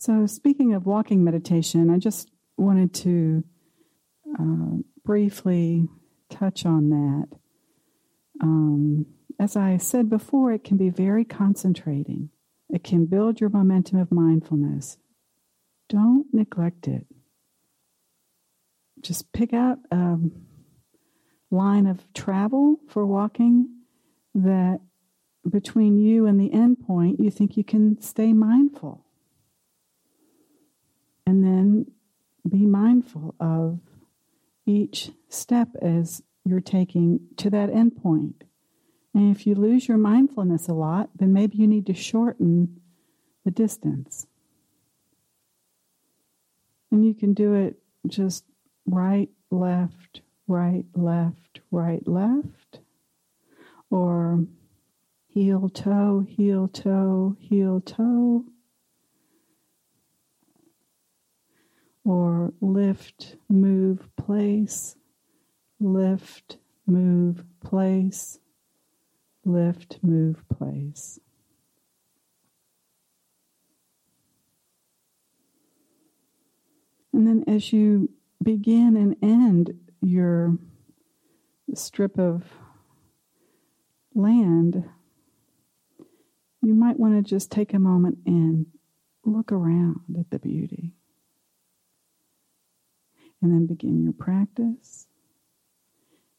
So, speaking of walking meditation, I just wanted to uh, briefly touch on that. Um, as I said before, it can be very concentrating. It can build your momentum of mindfulness. Don't neglect it. Just pick out a line of travel for walking that between you and the end point you think you can stay mindful. And then be mindful of each step as you're taking to that end point. And if you lose your mindfulness a lot, then maybe you need to shorten the distance. And you can do it just right, left, right, left, right, left. Or heel, toe, heel, toe, heel, toe. Or lift, move, place, lift, move, place, lift, move, place. And then as you begin and end your strip of land, you might want to just take a moment and look around at the beauty. And then begin your practice.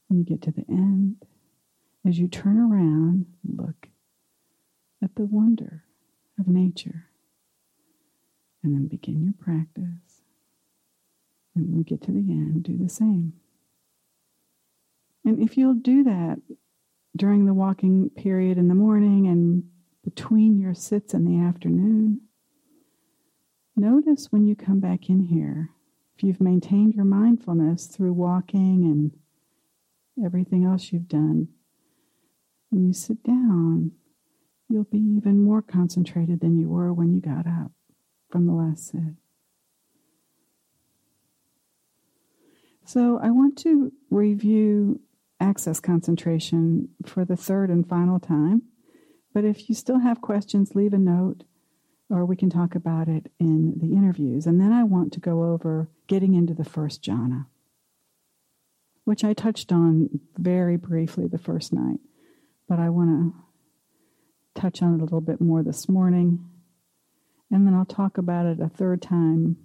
When you get to the end, as you turn around, look at the wonder of nature. And then begin your practice. And when you get to the end, do the same. And if you'll do that during the walking period in the morning and between your sits in the afternoon, notice when you come back in here, if you've maintained your mindfulness through walking and everything else you've done, when you sit down, you'll be even more concentrated than you were when you got up from the last sit. So, I want to review access concentration for the third and final time. But if you still have questions, leave a note or we can talk about it in the interviews. And then I want to go over getting into the first jhana, which I touched on very briefly the first night but I want to touch on it a little bit more this morning. And then I'll talk about it a third time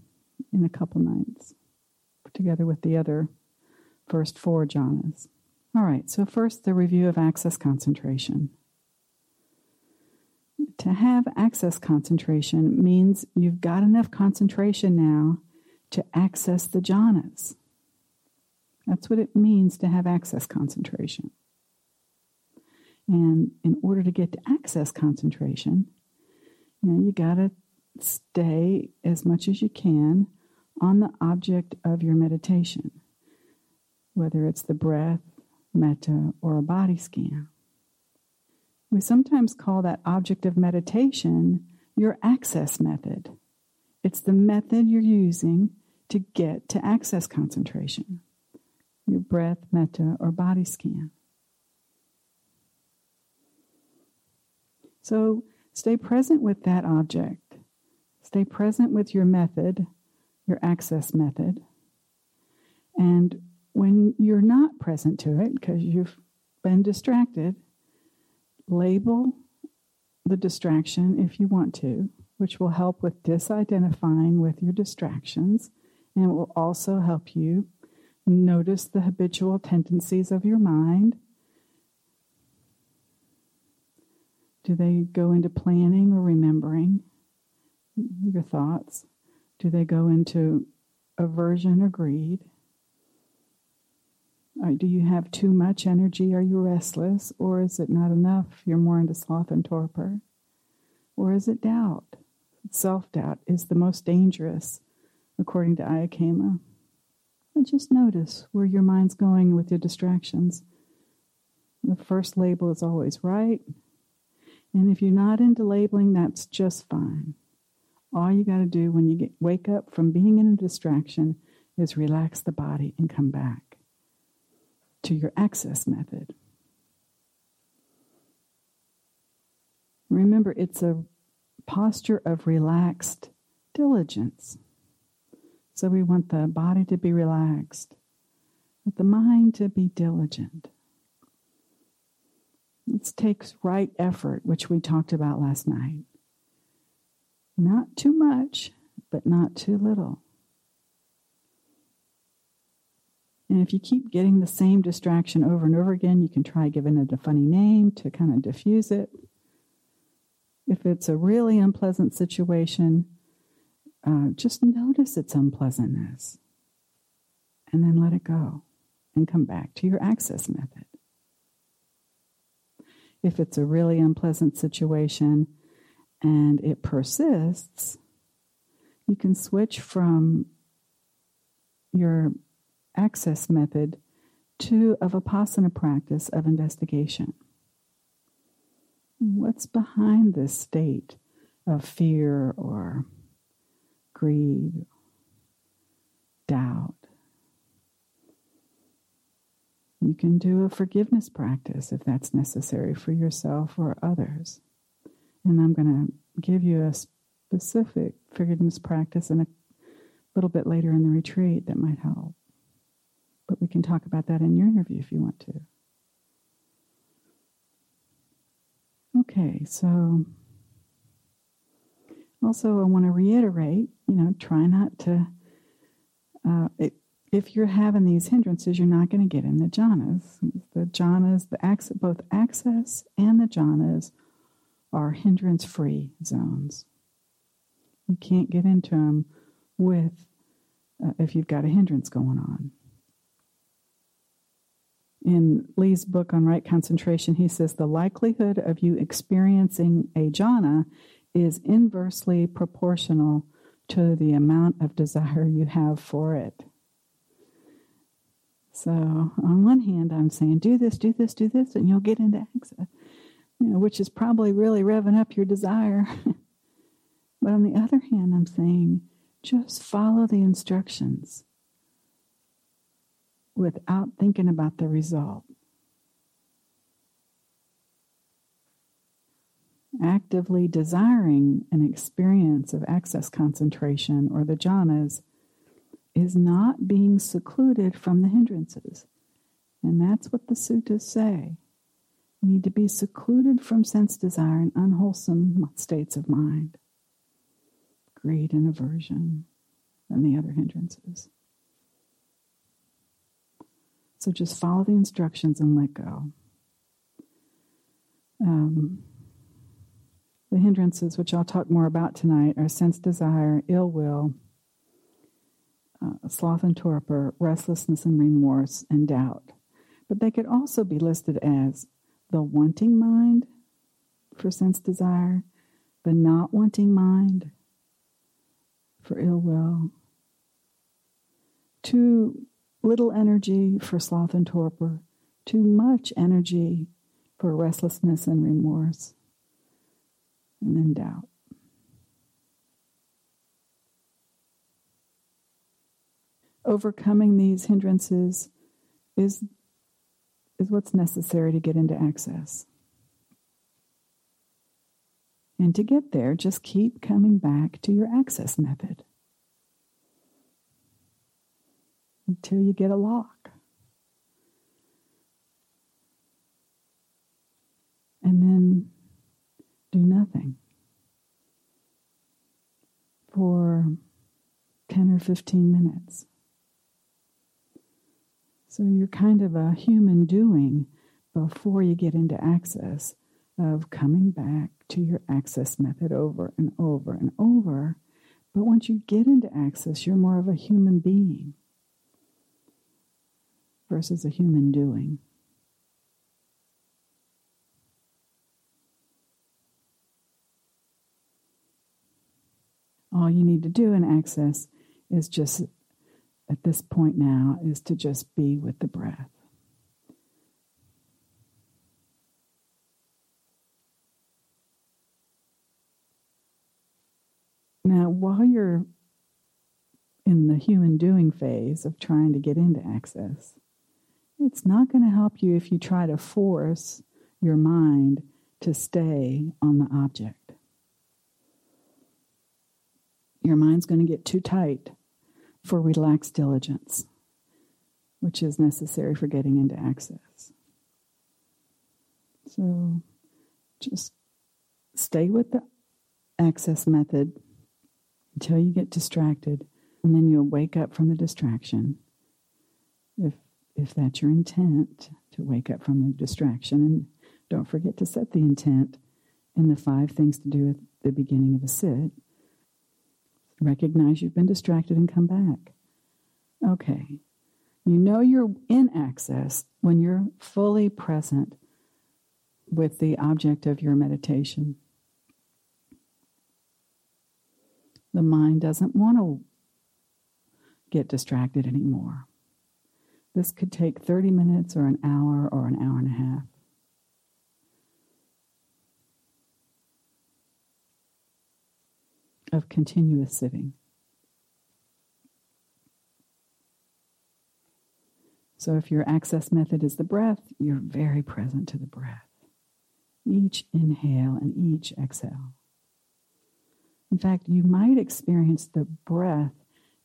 in a couple nights, together with the other first four jhanas. All right, so first, the review of access concentration. To have access concentration means you've got enough concentration now to access the jhanas. That's what it means to have access concentration. And in order to get to access concentration, you know, you got to stay as much as you can on the object of your meditation, whether it's the breath, metta, or a body scan. We sometimes call that object of meditation your access method. It's the method you're using to get to access concentration, your breath, metta, or body scan. So stay present with that object. Stay present with your method, your access method. And when you're not present to it because you've been distracted, label the distraction if you want to, which will help with disidentifying with your distractions and it will also help you notice the habitual tendencies of your mind Do they go into planning or remembering your thoughts? Do they go into aversion or greed? Or do you have too much energy? Are you restless? Or is it not enough? You're more into sloth and torpor? Or is it doubt? Self doubt is the most dangerous, according to Ayya Khema. And just notice where your mind's going with your distractions. The first label is always right, and if you're not into labeling, that's just fine. All you got to do when you get, wake up from being in a distraction is relax the body and come back to your access method. Remember, it's a posture of relaxed diligence. So we want the body to be relaxed, but the mind to be diligent. It takes right effort, which we talked about last night. Not too much, but not too little. And if you keep getting the same distraction over and over again, you can try giving it a funny name to kind of diffuse it. If it's a really unpleasant situation, uh, just notice its unpleasantness and then let it go and come back to your access method. If it's a really unpleasant situation and it persists, you can switch from your access method to a Vipassana practice of investigation. What's behind this state of fear or greed, doubt? You can do a forgiveness practice if that's necessary for yourself or others. And I'm going to give you a specific forgiveness practice in a little bit later in the retreat that might help. But we can talk about that in your interview if you want to. Okay, so also I want to reiterate, you know, try not to, uh, it, if you're having these hindrances, you're not going to get in the jhanas. The jhanas, the access, both access and the jhanas are hindrance free zones. You can't get into them with, uh, if you've got a hindrance going on in Leigh's book on right concentration, he says the likelihood of you experiencing a jhana is inversely proportional to the amount of desire you have for it. So, on one hand, I'm saying, do this, do this, do this, and you'll get into access, you know, which is probably really revving up your desire. but on the other hand, I'm saying, just follow the instructions without thinking about the result. Actively desiring an experience of access concentration or the jhanas is not being secluded from the hindrances. And that's what the suttas say. You need to be secluded from sense desire and unwholesome states of mind, greed and aversion, and the other hindrances. So just follow the instructions and let go. Um, the hindrances, which I'll talk more about tonight, are sense desire, ill will, uh, sloth and torpor, restlessness and remorse, and doubt. But they could also be listed as the wanting mind for sense desire, the not wanting mind for ill will, too little energy for sloth and torpor, too much energy for restlessness and remorse, and then doubt. Overcoming these hindrances is, is what's necessary to get into access. And to get there, just keep coming back to your access method. until you get a lock. And then do nothing for 10 or 15 minutes. So you're kind of a human doing before you get into access of coming back to your access method over and over and over. But once you get into access, you're more of a human being versus a human doing. All you need to do in access is just, at this point now, is to just be with the breath. Now, while you're in the human doing phase of trying to get into access, it's not going to help you if you try to force your mind to stay on the object. Your mind's going to get too tight for relaxed diligence, which is necessary for getting into access. So just stay with the access method until you get distracted, and then you'll wake up from the distraction. If if that's your intent to wake up from the distraction, and don't forget to set the intent in the five things to do at the beginning of a sit. Recognize you've been distracted and come back. Okay. You know you're in access when you're fully present with the object of your meditation. The mind doesn't want to get distracted anymore. This could take 30 minutes or an hour or an hour and a half. Of continuous sitting. So, if your access method is the breath, you're very present to the breath. Each inhale and each exhale. In fact, you might experience the breath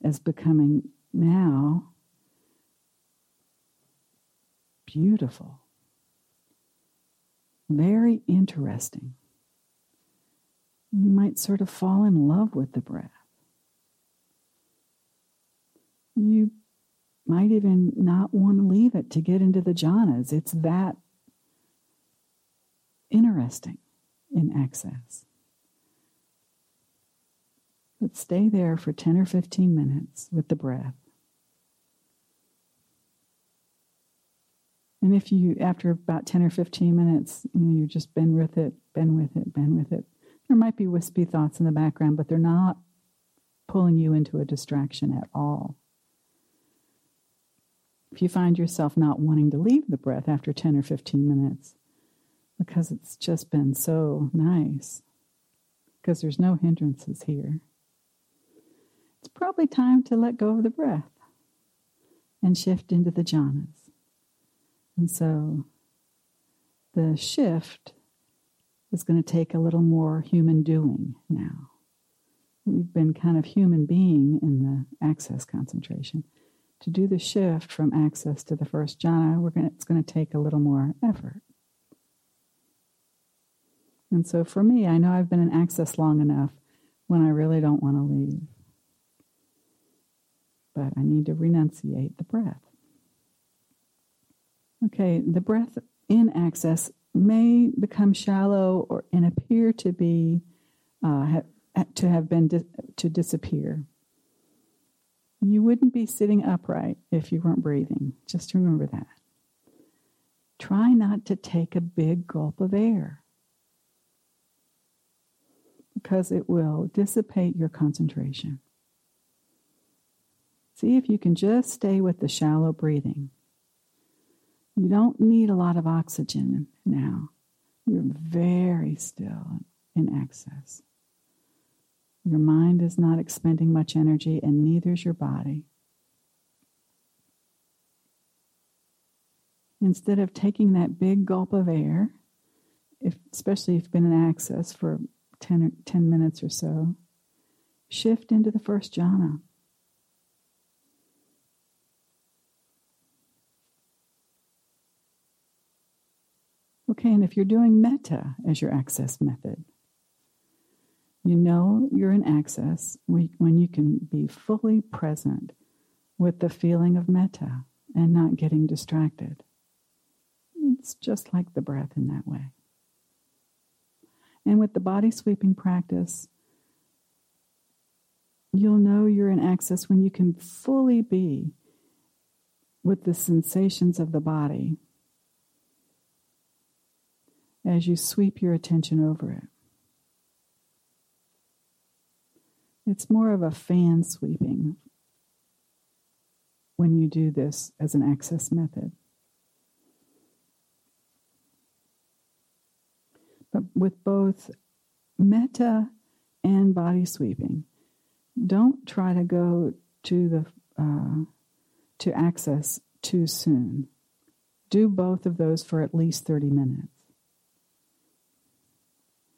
as becoming now beautiful, very interesting. You might sort of fall in love with the breath. You might even not want to leave it to get into the jhanas. It's that interesting in access. But stay there for 10 or 15 minutes with the breath. And if you, after about 10 or 15 minutes, you know, you've just been with it, been with it, been with it, there might be wispy thoughts in the background, but they're not pulling you into a distraction at all. If you find yourself not wanting to leave the breath after 10 or 15 minutes because it's just been so nice, because there's no hindrances here, it's probably time to let go of the breath and shift into the jhanas. And so the shift is going to take a little more human doing now. We've been kind of human being in the access concentration. To do the shift from access to the first jhana, we're going to, it's going to take a little more effort. And so for me, I know I've been in access long enough when I really don't want to leave. But I need to renunciate the breath. Okay, the breath in access may become shallow or and appear to be uh, to have been di- to disappear. You wouldn't be sitting upright if you weren't breathing. Just remember that. Try not to take a big gulp of air because it will dissipate your concentration. See if you can just stay with the shallow breathing. You don't need a lot of oxygen now. You're very still in access. Your mind is not expending much energy, and neither is your body. Instead of taking that big gulp of air, if, especially if you've been in access for 10, or 10 minutes or so, shift into the first jhana. Okay, and if you're doing metta as your access method, you know you're in access when you can be fully present with the feeling of metta and not getting distracted. It's just like the breath in that way. And with the body sweeping practice, you'll know you're in access when you can fully be with the sensations of the body as you sweep your attention over it. It's more of a fan sweeping when you do this as an access method. But with both metta and body sweeping, don't try to go to the uh, to access too soon. Do both of those for at least 30 minutes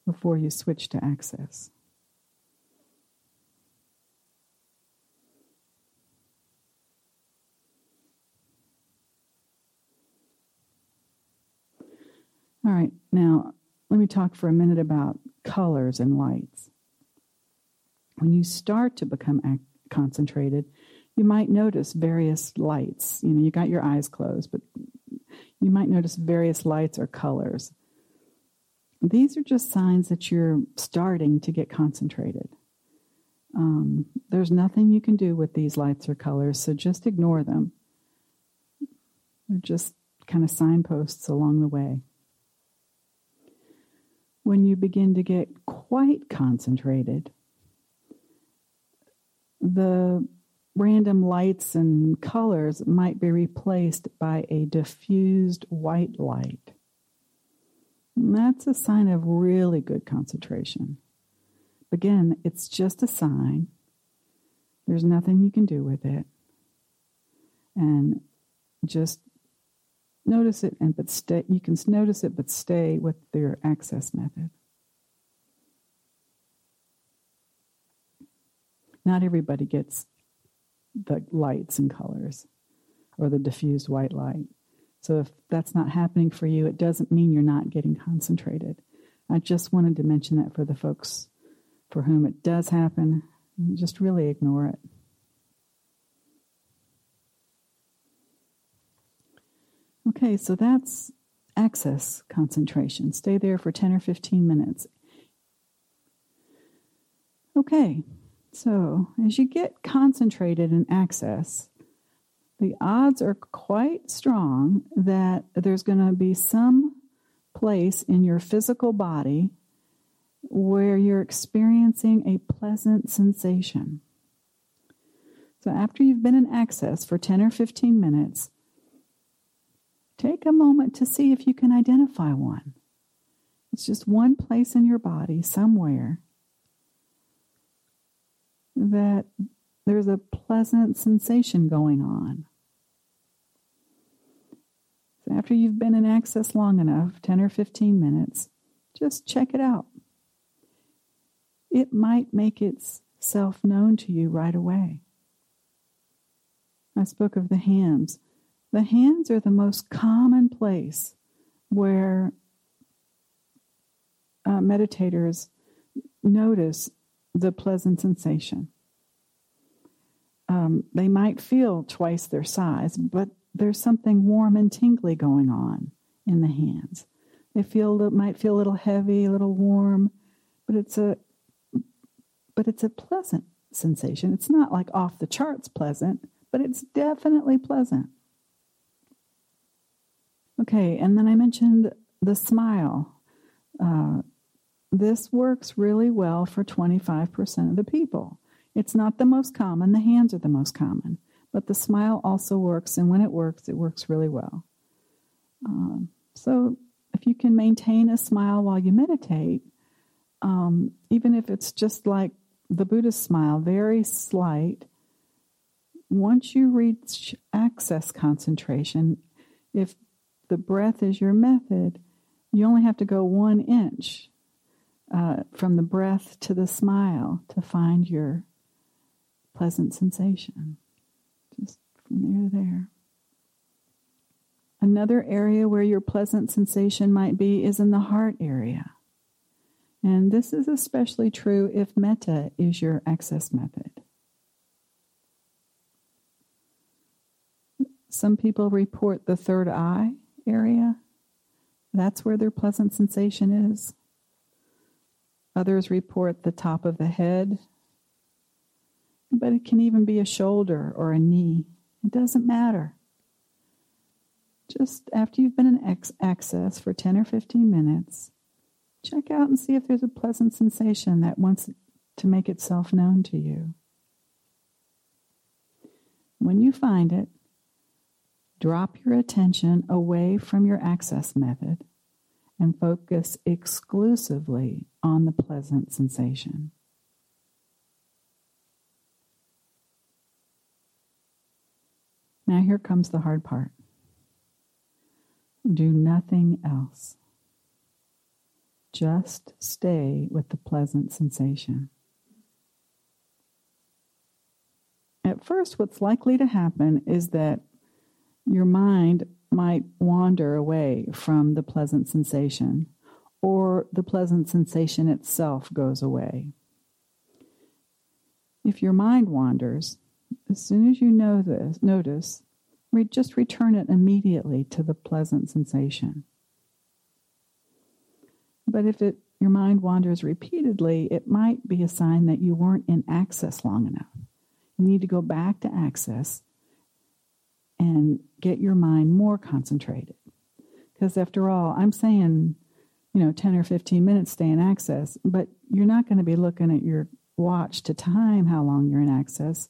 before you switch to access. All right, now let me talk for a minute about colors and lights. When you start to become ac- concentrated, you might notice various lights. You know, you got your eyes closed, but you might notice various lights or colors. These are just signs that you're starting to get concentrated. Um, there's nothing you can do with these lights or colors, so just ignore them. They're just kind of signposts along the way. When you begin to get quite concentrated, the random lights and colors might be replaced by a diffused white light. That's a sign of really good concentration. Again, it's just a sign. There's nothing you can do with it. And just notice it and but stay you can notice it but stay with your access method. Not everybody gets the lights and colors or the diffused white light. So if that's not happening for you, it doesn't mean you're not getting concentrated. I just wanted to mention that for the folks for whom it does happen, just really ignore it. Okay, so that's access concentration. Stay there for 10 or 15 minutes. Okay, so as you get concentrated in access, the odds are quite strong that there's going to be some place in your physical body where you're experiencing a pleasant sensation. So, after you've been in access for 10 or 15 minutes, take a moment to see if you can identify one. It's just one place in your body, somewhere, that there's a pleasant sensation going on. After you've been in access long enough 10 or 15 minutes just check it out it might make itself known to you right away. I spoke of the hands. The hands are the most common place where uh, meditators notice the pleasant sensation. Um, they might feel twice their size, but there's something warm and tingly going on in the hands. They feel it might feel a little heavy, a little warm, but it's a but it's a pleasant sensation. It's not like off the charts pleasant, but it's definitely pleasant. Okay, and then I mentioned the smile. Uh, this works really well for 25% of the people. It's not the most common, the hands are the most common, but the smile also works, and when it works, it works really well. Um, so if you can maintain a smile while you meditate, um, even if it's just like the Buddhist smile, very slight. Once you reach access concentration, if the breath is your method, you only have to go one inch uh, from the breath to the smile to find your pleasant sensation. From there to there. Another area where your pleasant sensation might be is in the heart area. And this is especially true if metta is your access method. Some people report the third eye area. That's where their pleasant sensation is. Others report the top of the head. But it can even be a shoulder or a knee. It doesn't matter. Just after you've been in access for 10 or 15 minutes, check out and see if there's a pleasant sensation that wants to make itself known to you. When you find it, drop your attention away from your access method and focus exclusively on the pleasant sensation. Now, here comes the hard part. Do nothing else. Just stay with the pleasant sensation. At first, what's likely to happen is that your mind might wander away from the pleasant sensation, or the pleasant sensation itself goes away. If your mind wanders, as soon as you know this, notice, we just return it immediately to the pleasant sensation. But if it your mind wanders repeatedly, it might be a sign that you weren't in access long enough. You need to go back to access and get your mind more concentrated. Because after all, I'm saying, you know, 10 or 15 minutes stay in access, but you're not going to be looking at your watch to time how long you're in access.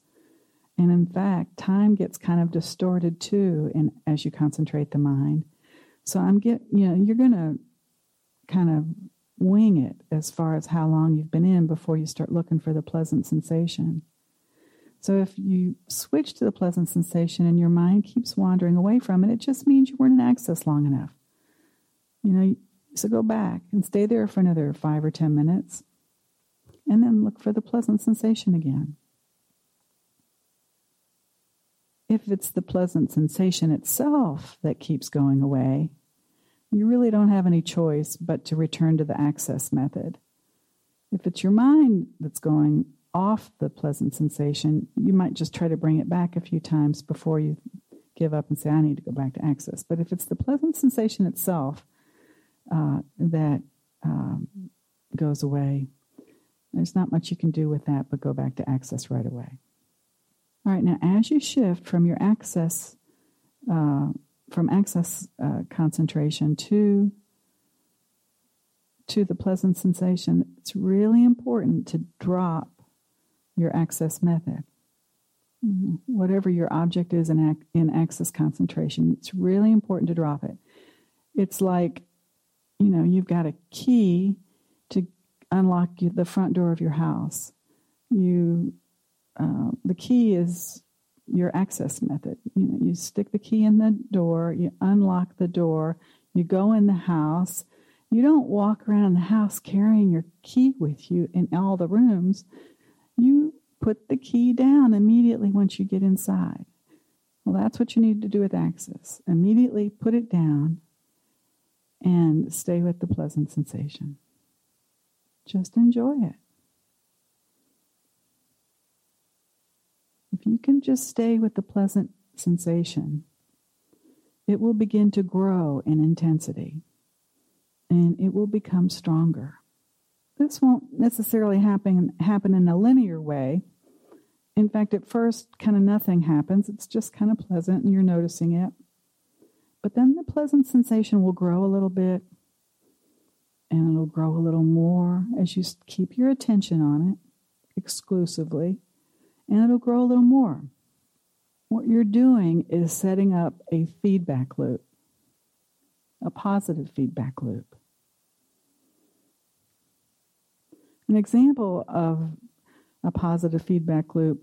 And in fact, time gets kind of distorted too in, as you concentrate the mind. So I'm get you know, you're to kind of wing it as far as how long you've been in before you start looking for the pleasant sensation. So if you switch to the pleasant sensation and your mind keeps wandering away from it, it just means you weren't in access long enough. You know, so go back and stay there for another five or ten minutes and then look for the pleasant sensation again. If it's the pleasant sensation itself that keeps going away, you really don't have any choice but to return to the access method. If it's your mind that's going off the pleasant sensation, you might just try to bring it back a few times before you give up and say, I need to go back to access. But if it's the pleasant sensation itself uh, that um, goes away, there's not much you can do with that but go back to access right away. All right, now as you shift from your access uh, from access uh, concentration to to the pleasant sensation, it's really important to drop your access method. Mm-hmm. Whatever your object is in, ac- in access concentration, it's really important to drop it. It's like, you know, you've got a key to unlock the front door of your house. You, uh, the key is your access method. You know, you stick the key in the door, you unlock the door, you go in the house. You don't walk around the house carrying your key with you in all the rooms. You put the key down immediately once you get inside. Well, that's what you need to do with access. Immediately put it down and stay with the pleasant sensation. Just enjoy it. If you can just stay with the pleasant sensation, it will begin to grow in intensity and it will become stronger. This won't necessarily happen, happen in a linear way. In fact, at first, kind of nothing happens. It's just kind of pleasant and you're noticing it. But then the pleasant sensation will grow a little bit and it'll grow a little more as you keep your attention on it exclusively and it'll grow a little more. What you're doing is setting up a feedback loop, a positive feedback loop. An example of a positive feedback loop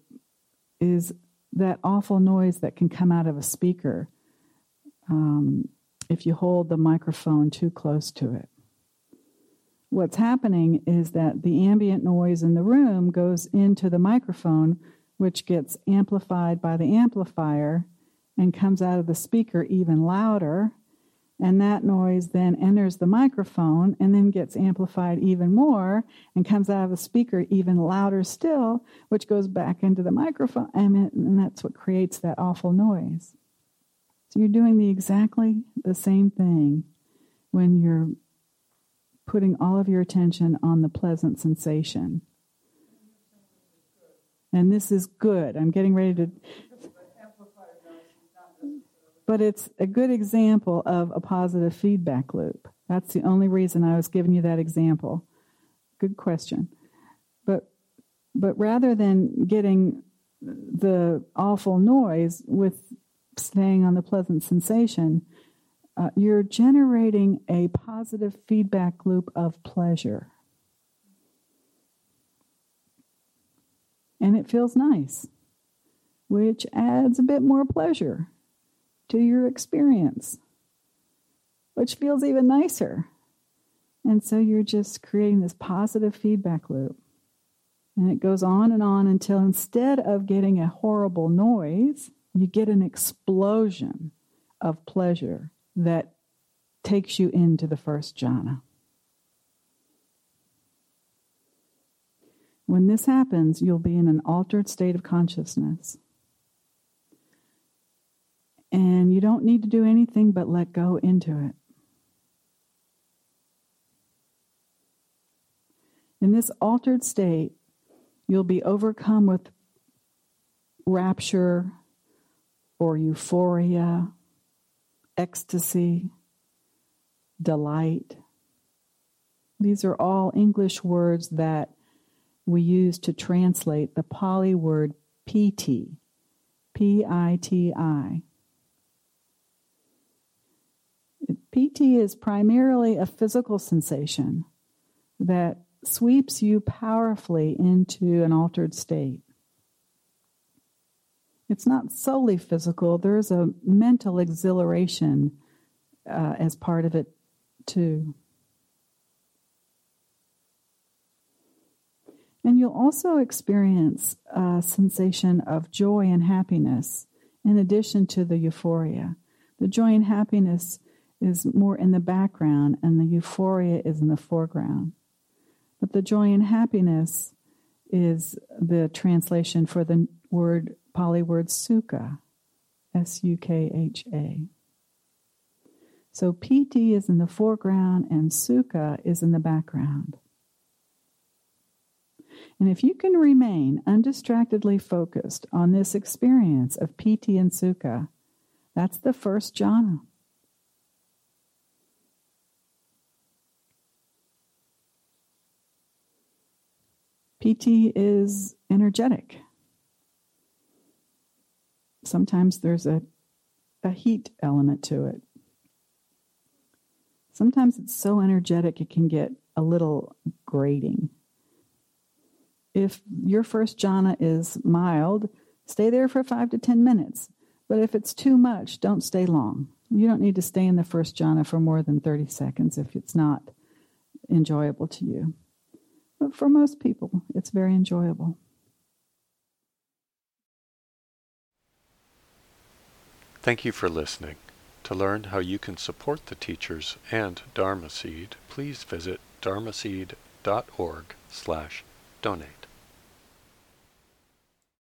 is that awful noise that can come out of a speaker um, if you hold the microphone too close to it. What's happening is that the ambient noise in the room goes into the microphone which gets amplified by the amplifier and comes out of the speaker even louder. And that noise then enters the microphone and then gets amplified even more and comes out of the speaker even louder still, which goes back into the microphone. And that's what creates that awful noise. So you're doing the exactly the same thing when you're putting all of your attention on the pleasant sensation. And this is good. I'm getting ready to. But it's a good example of a positive feedback loop. That's the only reason I was giving you that example. Good question. But but rather than getting the awful noise with staying on the pleasant sensation, uh, you're generating a positive feedback loop of pleasure. And it feels nice, which adds a bit more pleasure to your experience, which feels even nicer. And so you're just creating this positive feedback loop. And it goes on and on until instead of getting a horrible noise, you get an explosion of pleasure that takes you into the first jhana. When this happens, you'll be in an altered state of consciousness. And you don't need to do anything but let go into it. In this altered state, you'll be overcome with rapture or euphoria, ecstasy, delight. These are all English words that we use to translate the Pali word piti, P I T I. Piti is primarily a physical sensation that sweeps you powerfully into an altered state. It's not solely physical, there's a mental exhilaration uh, as part of it, too. And you'll also experience a sensation of joy and happiness in addition to the euphoria. The joy and happiness is more in the background, and the euphoria is in the foreground. But the joy and happiness is the translation for the word Pali word sukha, S U K H A. So piti is in the foreground and sukha is in the background. And if you can remain undistractedly focused on this experience of piti and sukha, that's the first jhana. Piti is energetic. Sometimes there's a, a heat element to it. Sometimes it's so energetic it can get a little grating. If your first jhana is mild, stay there for five to ten minutes. But if it's too much, don't stay long. You don't need to stay in the first jhana for more than 30 seconds if it's not enjoyable to you. But for most people, it's very enjoyable. Thank you for listening. To learn how you can support the teachers and Dharma Seed, please visit dharmaseed.org slash donate.